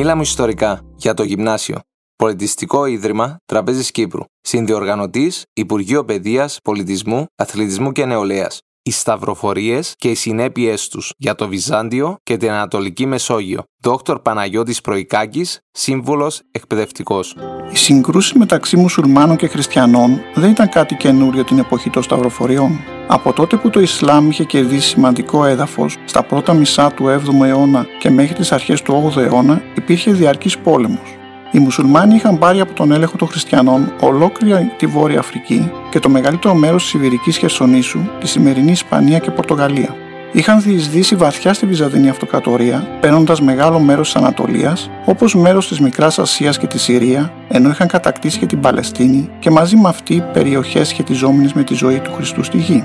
Μίλα μου ιστορικά για το γυμνάσιο. Πολιτιστικό Ίδρυμα Τραπέζης Κύπρου. Συνδιοργανωτής Υπουργείο Παιδείας, Πολιτισμού, Αθλητισμού και Νεολαίας. Οι σταυροφορίες και οι συνέπειές τους για το Βυζάντιο και την Ανατολική Μεσόγειο. Δόκτωρ Παναγιώτης Προϊκάκης, σύμβουλος εκπαιδευτικός. Οι συγκρούσει μεταξύ μουσουλμάνων και χριστιανών δεν ήταν κάτι καινούριο την εποχή των σταυροφοριών. Από τότε που το Ισλάμ είχε κερδίσει σημαντικό έδαφος, στα πρώτα μισά του 7ου αιώνα και μέχρι τις αρχές του 8ου αιώνα, υπήρχε διαρκής πόλεμος. Οι μουσουλμάνοι είχαν πάρει από τον έλεγχο των χριστιανών ολόκληρη τη Βόρεια Αφρική και το μεγαλύτερο μέρος της Ιβηρική Χερσονήσου, τη σημερινή Ισπανία και Πορτογαλία. Είχαν διεισδύσει βαθιά στη Βυζαντινή Αυτοκρατορία, παίρνοντας μεγάλο μέρος της Ανατολίας, όπως μέρος της Μικράς Ασίας και της Συρία, ενώ είχαν κατακτήσει και την Παλαιστίνη και μαζί με αυτή περιοχές σχετιζόμενες με τη ζωή του Χριστού στη γη.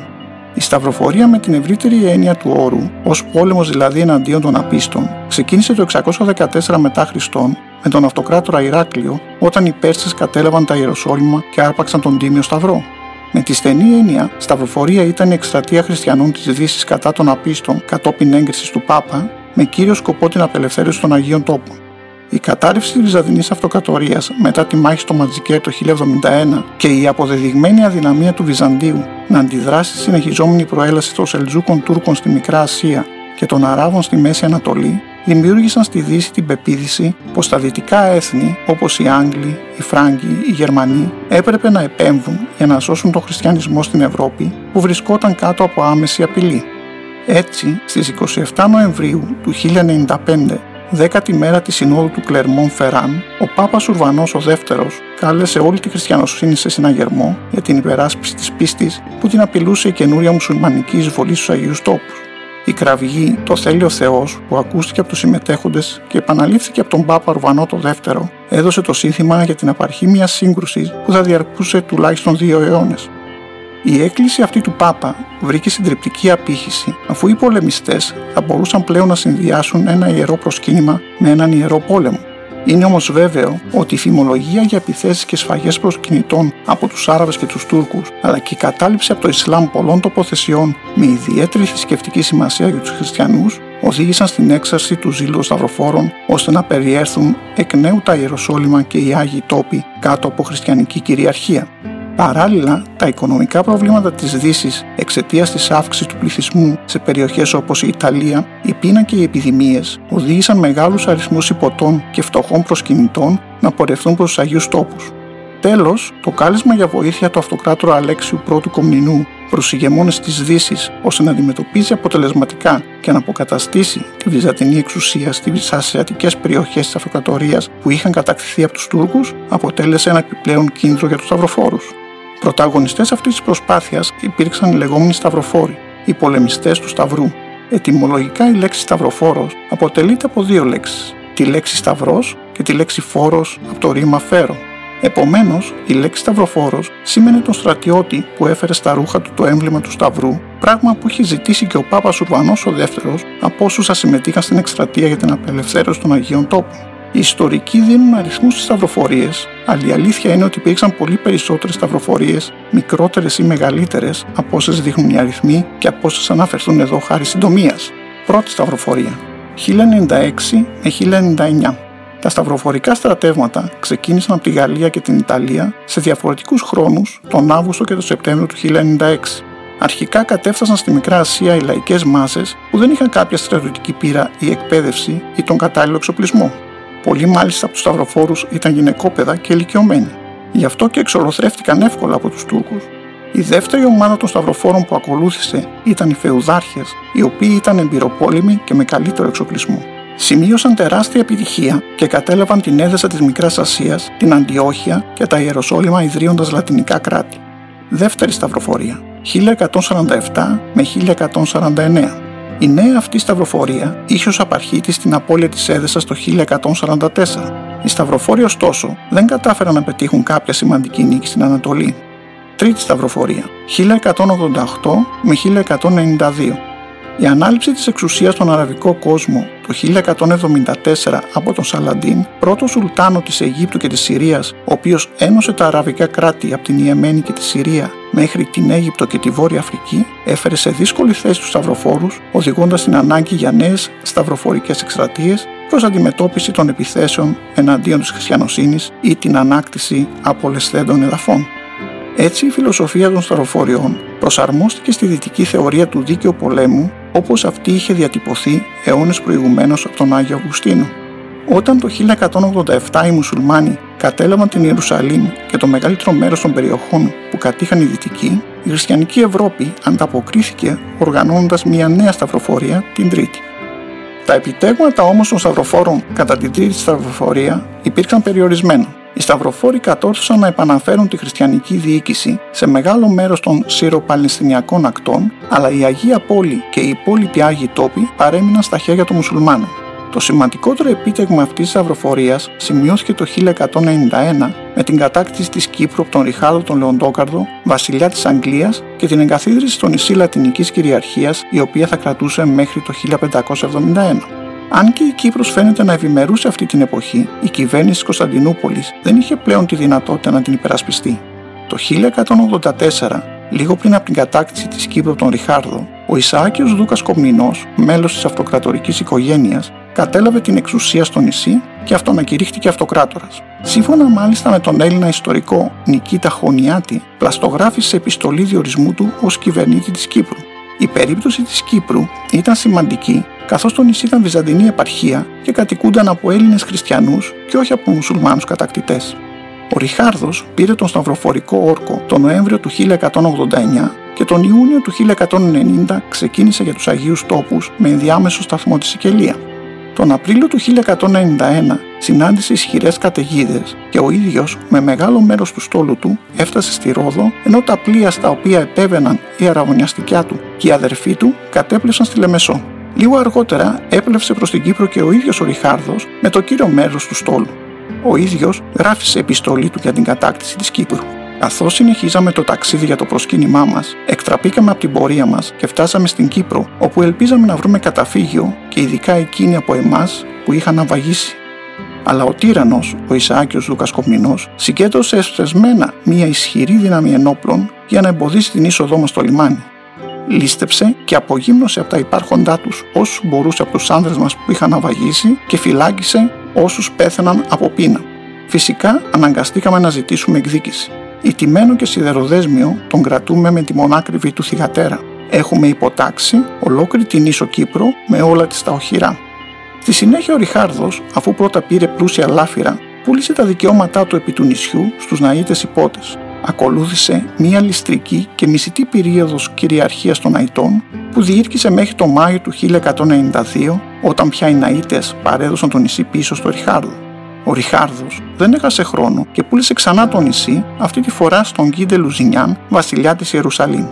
Η σταυροφορία με την ευρύτερη έννοια του όρου, ως πόλεμος δηλαδή εναντίον των απίστων, ξεκίνησε το 614 μετά Χριστόν με τον αυτοκράτορα Ηράκλειο όταν οι Πέρσες κατέλαβαν τα Ιεροσόλυμα και άρπαξαν τον Τίμιο Σταυρό. Με τη στενή έννοια, σταυροφορία ήταν η εκστρατεία χριστιανών της Δύσης κατά των απίστων κατόπιν έγκρισης του Πάπα, με κύριο σκοπό την απελευθέρωση των Αγίων Τόπων. Η κατάρρευση της Βυζαντινή Αυτοκρατορίας μετά τη μάχη στο Ματζικέ το 1071 και η αποδεδειγμένη αδυναμία του Βυζαντίου να αντιδράσει στη συνεχιζόμενη προέλαση των Σελτζούκων Τούρκων στη Μικρά Ασία και των Αράβων στη Μέση Ανατολή, δημιούργησαν στη Δύση την πεποίθηση πως τα δυτικά έθνη, όπως οι Άγγλοι, οι Φράγκοι, οι Γερμανοί, έπρεπε να επέμβουν για να σώσουν τον χριστιανισμό στην Ευρώπη που βρισκόταν κάτω από άμεση απειλή. Έτσι, στις 27 Νοεμβρίου του 1095, δέκατη μέρα της Συνόδου του Κλερμόν Φεράν, ο Πάπας Ουρβανός ο δεύτερος κάλεσε όλη τη χριστιανοσύνη σε συναγερμό για την υπεράσπιση της πίστης που την απειλούσε η καινούρια μουσουλμανική εισβολή στους Αγίους Τόπους. Η κραυγή «Το θέλει ο Θεός» που ακούστηκε από τους συμμετέχοντες και επαναλήφθηκε από τον Πάπα Ρουβανό το δεύτερο, έδωσε το σύνθημα για την απαρχή μιας σύγκρουσης που θα διαρκούσε τουλάχιστον δύο αιώνες. Η έκκληση αυτή του Πάπα βρήκε συντριπτική απήχηση αφού οι πολεμιστές θα μπορούσαν πλέον να συνδυάσουν ένα ιερό προσκύνημα με έναν ιερό πόλεμο. Είναι όμως βέβαιο ότι η φημολογία για επιθέσεις και σφαγές προσκυνητών από τους Άραβες και τους Τούρκους, αλλά και η κατάληψη από το Ισλάμ πολλών τοποθεσιών με ιδιαίτερη θρησκευτική σημασία για τους χριστιανούς, οδήγησαν στην έξαρση του ζήλου σταυροφόρων ώστε να περιέρθουν εκ νέου τα Ιεροσόλυμα και οι Άγιοι τόποι κάτω από χριστιανική κυριαρχία. Παράλληλα, τα οικονομικά προβλήματα της δύσης εξαιτίας της αύξησης του πληθυσμού σε περιοχές όπως η Ιταλία, η πείνα και οι επιδημίες οδήγησαν μεγάλους αριθμούς υποτών και φτωχών προσκυνητών να πορευτούν προς τους Αγίους Τόπους. Τέλος, το κάλεσμα για βοήθεια του αυτοκράτορα Αλέξιου πρώτου Κομνηνού προς ηγεμόνες της δύσης ώστε να αντιμετωπίζει αποτελεσματικά και να αποκαταστήσει τη βυζαντινή εξουσία στις ασιατικές περιοχές της αυτοκρατορίας που είχαν κατακτηθεί από τους Τούρκους αποτέλεσε ένα επιπλέον κίνδυνο για τους σταυροφόρους. Πρωταγωνιστές αυτής της προσπάθειας υπήρξαν οι λεγόμενοι σταυροφόροι, οι πολεμιστές του Σταυρού. Ετυμολογικά η λέξη σταυροφόρος αποτελείται από δύο λέξεις, τη λέξη σταυρός και τη λέξη φόρος από το ρήμα φέρο. Επομένως, η λέξη Σταυροφόρος σήμαινε τον στρατιώτη που έφερε στα ρούχα του το έμβλημα του Σταυρού, πράγμα που είχε ζητήσει και ο Πάπας Ουρβανός ο δεύτερος από όσους συμμετείχαν στην εκστρατεία για την απελευθέρωση των Αγίων Τόπων. Οι ιστορικοί δίνουν αριθμούς στις σταυροφορίες, αλλά η αλήθεια είναι ότι υπήρξαν πολύ περισσότερες σταυροφορίες, μικρότερες ή μεγαλύτερες από όσες δείχνουν οι αριθμοί και από όσες αναφερθούν εδώ χάρη συντομίας. Πρώτη σταυροφορία. 1096 με 1099. Τα σταυροφορικά στρατεύματα ξεκίνησαν από τη Γαλλία και την Ιταλία σε διαφορετικούς χρόνους τον Αύγουστο και τον Σεπτέμβριο του 1096. Αρχικά κατέφτασαν στη Μικρά Ασία οι λαϊκές μάζε που δεν είχαν κάποια στρατιωτική πείρα ή εκπαίδευση ή τον κατάλληλο εξοπλισμό. Πολλοί μάλιστα από τους σταυροφόρους ήταν γυναικόπαιδα και ηλικιωμένοι. Γι' αυτό και εξολοθρεύτηκαν εύκολα από τους Τούρκους. Η δεύτερη ομάδα των σταυροφόρων που ακολούθησε ήταν οι Φεουδάρχες, οι οποίοι ήταν εμπειροπόλεμοι και με καλύτερο εξοπλισμό. Σημείωσαν τεράστια επιτυχία και κατέλαβαν την έδεσα της Μικράς Ασίας, την Αντιόχεια και τα Ιεροσόλυμα ιδρύοντας λατινικά κράτη. Δεύτερη σταυροφορία, 1147 με 1149. Η νέα αυτή σταυροφορία είχε ως απαρχή τη την απώλεια της έδεσας το 1144. Οι σταυροφόροι, ωστόσο, δεν κατάφεραν να πετύχουν κάποια σημαντική νίκη στην Ανατολή. Τρίτη σταυροφορία, 1188 με 1192. Η ανάληψη της εξουσίας στον αραβικό κόσμο το 1174 από τον Σαλαντίν, πρώτο σουλτάνο της Αιγύπτου και της Συρίας, ο οποίος ένωσε τα αραβικά κράτη από την Ιεμένη και τη Συρία μέχρι την Αίγυπτο και τη Βόρεια Αφρική έφερε σε δύσκολη θέση τους σταυροφόρους, οδηγώντας την ανάγκη για νέες σταυροφορικές εκστρατείες προς αντιμετώπιση των επιθέσεων εναντίον της χριστιανοσύνης ή την ανάκτηση απολεσθέντων εδαφών. Έτσι, η φιλοσοφία των σταυροφοριών προσαρμόστηκε στη δυτική θεωρία του δίκαιου πολέμου όπως αυτή είχε διατυπωθεί αιώνες προηγουμένως από τον Άγιο Αυγουστίνο. Όταν το 1187 οι μουσουλμάνοι κατέλαβαν την Ιερουσαλήμ και το μεγαλύτερο μέρος των περιοχών που κατήχαν οι Δυτικοί, η χριστιανική Ευρώπη ανταποκρίθηκε οργανώνοντας μια νέα σταυροφορία την Τρίτη. Τα επιτέγματα όμως των σταυροφόρων κατά την Τρίτη σταυροφορία υπήρξαν περιορισμένα. Οι σταυροφόροι κατόρθωσαν να επαναφέρουν τη χριστιανική διοίκηση σε μεγάλο μέρος των Σύρο-Παλαιστινιακών ακτών, αλλά η Αγία Πόλη και οι υπόλοιποι Άγιοι τόποι παρέμειναν στα χέρια των μουσουλμάνων. Το σημαντικότερο επίτευγμα αυτής της αυροφορίας σημειώθηκε το 1191 με την κατάκτηση της Κύπρου από τον Ριχάρδο τον Λεοντόκαρδο, βασιλιά της Αγγλίας και την εγκαθίδρυση στο νησί Λατινικής Κυριαρχίας η οποία θα κρατούσε μέχρι το 1571. Αν και η Κύπρος φαίνεται να ευημερούσε αυτή την εποχή, η κυβέρνηση της Κωνσταντινούπολης δεν είχε πλέον τη δυνατότητα να την υπερασπιστεί. Το 1184, λίγο πριν από την κατάκτηση της Κύπρου από τον Ριχάρδο, ο Ισαάκιος Δούκας Κομνηνός, μέλος της αυτοκρατορικής οικογένειας, κατέλαβε την εξουσία στο νησί και αυτονακηρύχθηκε αυτοκράτορας. Σύμφωνα μάλιστα με τον Έλληνα ιστορικό Νικήτα Χωνιάτη, πλαστογράφησε σε επιστολή διορισμού του ως κυβερνήτη της Κύπρου. Η περίπτωση της Κύπρου ήταν σημαντική καθώς το νησί ήταν βυζαντινή επαρχία και κατοικούνταν από Έλληνες χριστιανούς και όχι από μουσουλμάνους κατακτητές. Ο Ριχάρδος πήρε τον Σταυροφορικό Όρκο τον Νοέμβριο του 1189 και τον Ιούνιο του 1190 ξεκίνησε για τους Αγίους Τόπους με ενδιάμεσο σταθμό της Σικελία. Τον Απρίλιο του 1191 συνάντησε ισχυρές καταιγίδες και ο ίδιος με μεγάλο μέρος του στόλου του έφτασε στη Ρόδο, ενώ τα πλοία στα οποία επέβαιναν η αραβωνιαστικιά του και οι αδερφοί του κατέπλευσαν στη Λεμεσό. Λίγο αργότερα έπλευσε προς την Κύπρο και ο ίδιος ο Ριχάρδος με το κύριο μέρος του στόλου. Ο ίδιος γράφει σε επιστολή του για την κατάκτηση της Κύπρου. Καθώς συνεχίζαμε το ταξίδι για το προσκύνημά μας, εκτραπήκαμε από την πορεία μας και φτάσαμε στην Κύπρο, όπου ελπίζαμε να βρούμε καταφύγιο και ειδικά εκείνοι από εμάς που είχαν ναυαγήσει. Αλλά ο τύρανος, ο Ισαάκιος Λούκας Κομνηνό, συγκέντρωσε εσπεσμένα μια ισχυρή δύναμη ενόπλων για να εμποδίσει την είσοδό μας στο λιμάνι λίστεψε και απογύμνωσε από τα υπάρχοντά τους όσους μπορούσε από τους άνδρες μας που είχαν αβαγίσει και φυλάκισε όσους πέθαναν από πείνα. Φυσικά αναγκαστήκαμε να ζητήσουμε εκδίκηση. Ιτημένο και σιδεροδέσμιο τον κρατούμε με τη μονάκριβη του θυγατέρα. Έχουμε υποτάξει ολόκληρη την ίσο Κύπρο με όλα της τα οχυρά. Στη συνέχεια ο Ριχάρδος, αφού πρώτα πήρε πλούσια λάφυρα, πούλησε τα δικαιώματά του επί του νησιού στους ναΐτες υπότες ακολούθησε μία ληστρική και μισητή περίοδος κυριαρχίας των Αϊτών που διήρκησε μέχρι το Μάιο του 1192 όταν πια οι Ναΐτες παρέδωσαν το νησί πίσω στο Ριχάρδο. Ο Ριχάρδος δεν έχασε χρόνο και πούλησε ξανά το νησί, αυτή τη φορά στον Κίντε Λουζινιάν, βασιλιά της Ιερουσαλήμ.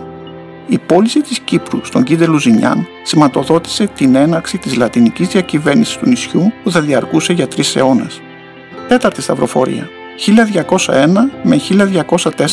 Η πώληση της Κύπρου στον Κίντε Λουζινιάν σηματοδότησε την έναρξη της λατινικής διακυβέρνησης του νησιού που θα διαρκούσε για τρεις αιώνες. Τέταρτη σταυροφορία. 1201 με 1204.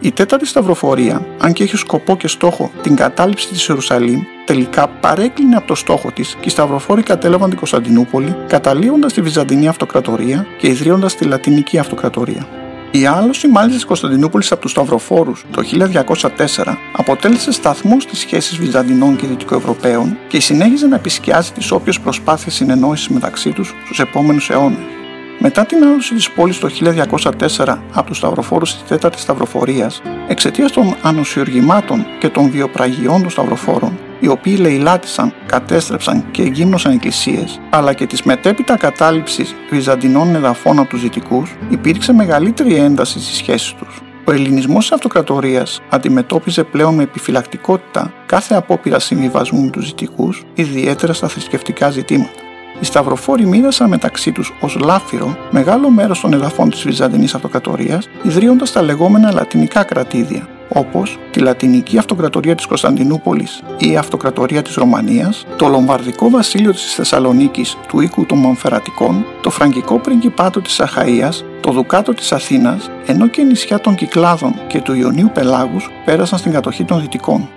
Η τέταρτη σταυροφορία, αν και έχει σκοπό και στόχο την κατάληψη της Ιερουσαλήμ, τελικά παρέκλεινε από το στόχο της και οι σταυροφόροι κατέλαβαν την Κωνσταντινούπολη, καταλύοντας τη Βυζαντινή Αυτοκρατορία και ιδρύοντας τη Λατινική Αυτοκρατορία. Η άλωση μάλιστα της Κωνσταντινούπολης από τους Σταυροφόρους το 1204 αποτέλεσε σταθμό στις σχέσεις Βυζαντινών και Δυτικοευρωπαίων και συνέχιζε να επισκιάζει τις όποιες προσπάθειες συνεννόησης μεταξύ τους στους επόμενους αιώνες. Μετά την άλωση της πόλης το 1204 από τους Σταυροφόρους της 4η Σταυροφορίας, εξαιτίας των ανοσιοργημάτων και των βιοπραγιών των Σταυροφόρων, οι οποίοι λαιλάτισαν, κατέστρεψαν και εγκύμνωσαν εκκλησίες, αλλά και της μετέπειτα κατάληψης βυζαντινών εδαφών από τους Δυτικούς, υπήρξε μεγαλύτερη ένταση στις σχέσεις τους. Ο ελληνισμός της αυτοκρατορίας αντιμετώπιζε πλέον με επιφυλακτικότητα κάθε απόπειρα συμβιβασμού με τους Δυτικούς, ιδιαίτερα στα θρησκευτικά ζητήματα. Οι Σταυροφόροι μοίρασαν μεταξύ τους ως λάφυρο μεγάλο μέρος των εδαφών της Βυζαντινής Αυτοκρατορίας, ιδρύοντας τα λεγόμενα λατινικά κρατήδια, όπως τη Λατινική Αυτοκρατορία της Κωνσταντινούπολης ή η Αυτοκρατορία της Ρωμανίας, το Λομβαρδικό Βασίλειο της Θεσσαλονίκης του οίκου των Μαμφερατικών, το Φραγκικό Πριγκιπάτο της Αχαία, το Δουκάτο της Αθήνας, ενώ και νησιά των Κυκλάδων και του Ιωνίου Πελάγους πέρασαν στην κατοχή των Δυτικών.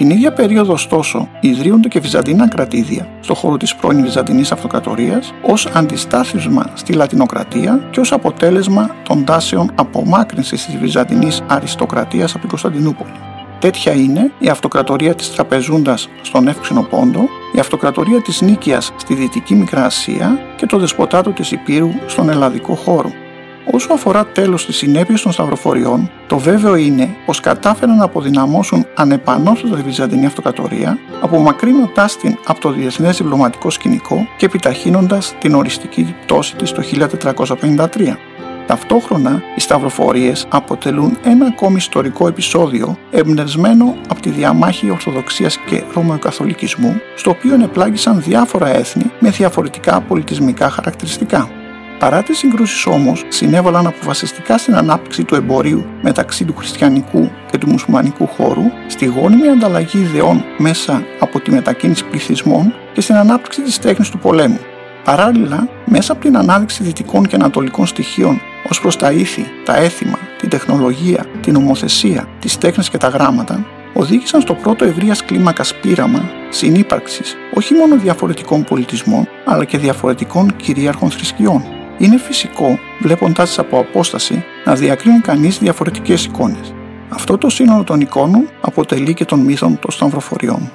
Την ίδια περίοδο, ωστόσο, ιδρύονται και βυζαντινά κρατήδια στο χώρο της πρώην Βυζαντινής Αυτοκρατορίας ως αντιστάθμισμα στη Λατινοκρατία και ως αποτέλεσμα των τάσεων απομάκρυνσης της Βυζαντινής Αριστοκρατίας από την Κωνσταντινούπολη. Τέτοια είναι η αυτοκρατορία της Τραπεζούντας στον Εύξηνο Πόντο, η αυτοκρατορία της Νίκαιας στη Δυτική Μικρά Ασία και το δεσποτάτο της Υπήρου στον Ελλαδικό χώρο. Όσο αφορά τέλος τι συνέπειε των σταυροφοριών, το βέβαιο είναι πως κατάφεραν να αποδυναμώσουν ανεπανόρθωτα τη Βυζαντινή Αυτοκρατορία, απομακρύνοντάς την από το διεθνές διπλωματικό σκηνικό και επιταχύνοντας την οριστική πτώση της το 1453. Ταυτόχρονα, οι σταυροφορίες αποτελούν ένα ακόμη ιστορικό επεισόδιο εμπνευσμένο από τη διαμάχη Ορθοδοξίας και Ρωμαιοκαθολικισμού, στο οποίο ενεπλάγησαν διάφορα έθνη με διαφορετικά πολιτισμικά χαρακτηριστικά. Παρά τις συγκρούσεις όμως, συνέβαλαν αποφασιστικά στην ανάπτυξη του εμπορίου μεταξύ του χριστιανικού και του μουσουλμανικού χώρου, στη γόνιμη ανταλλαγή ιδεών μέσα από τη μετακίνηση πληθυσμών και στην ανάπτυξη της τέχνης του πολέμου. Παράλληλα, μέσα από την ανάδειξη δυτικών και ανατολικών στοιχείων ως προς τα ήθη, τα έθιμα, την τεχνολογία, την ομοθεσία, τις τέχνες και τα γράμματα, οδήγησαν στο πρώτο ευρείας κλίμακας πείραμα συνύπαρξης όχι μόνο διαφορετικών πολιτισμών, αλλά και διαφορετικών κυρίαρχων θρησκειών. Είναι φυσικό, βλέποντάς τις από απόσταση, να διακρίνει κανείς διαφορετικές εικόνες. Αυτό το σύνολο των εικόνων αποτελεί και τον μύθο των σταυροφοριών.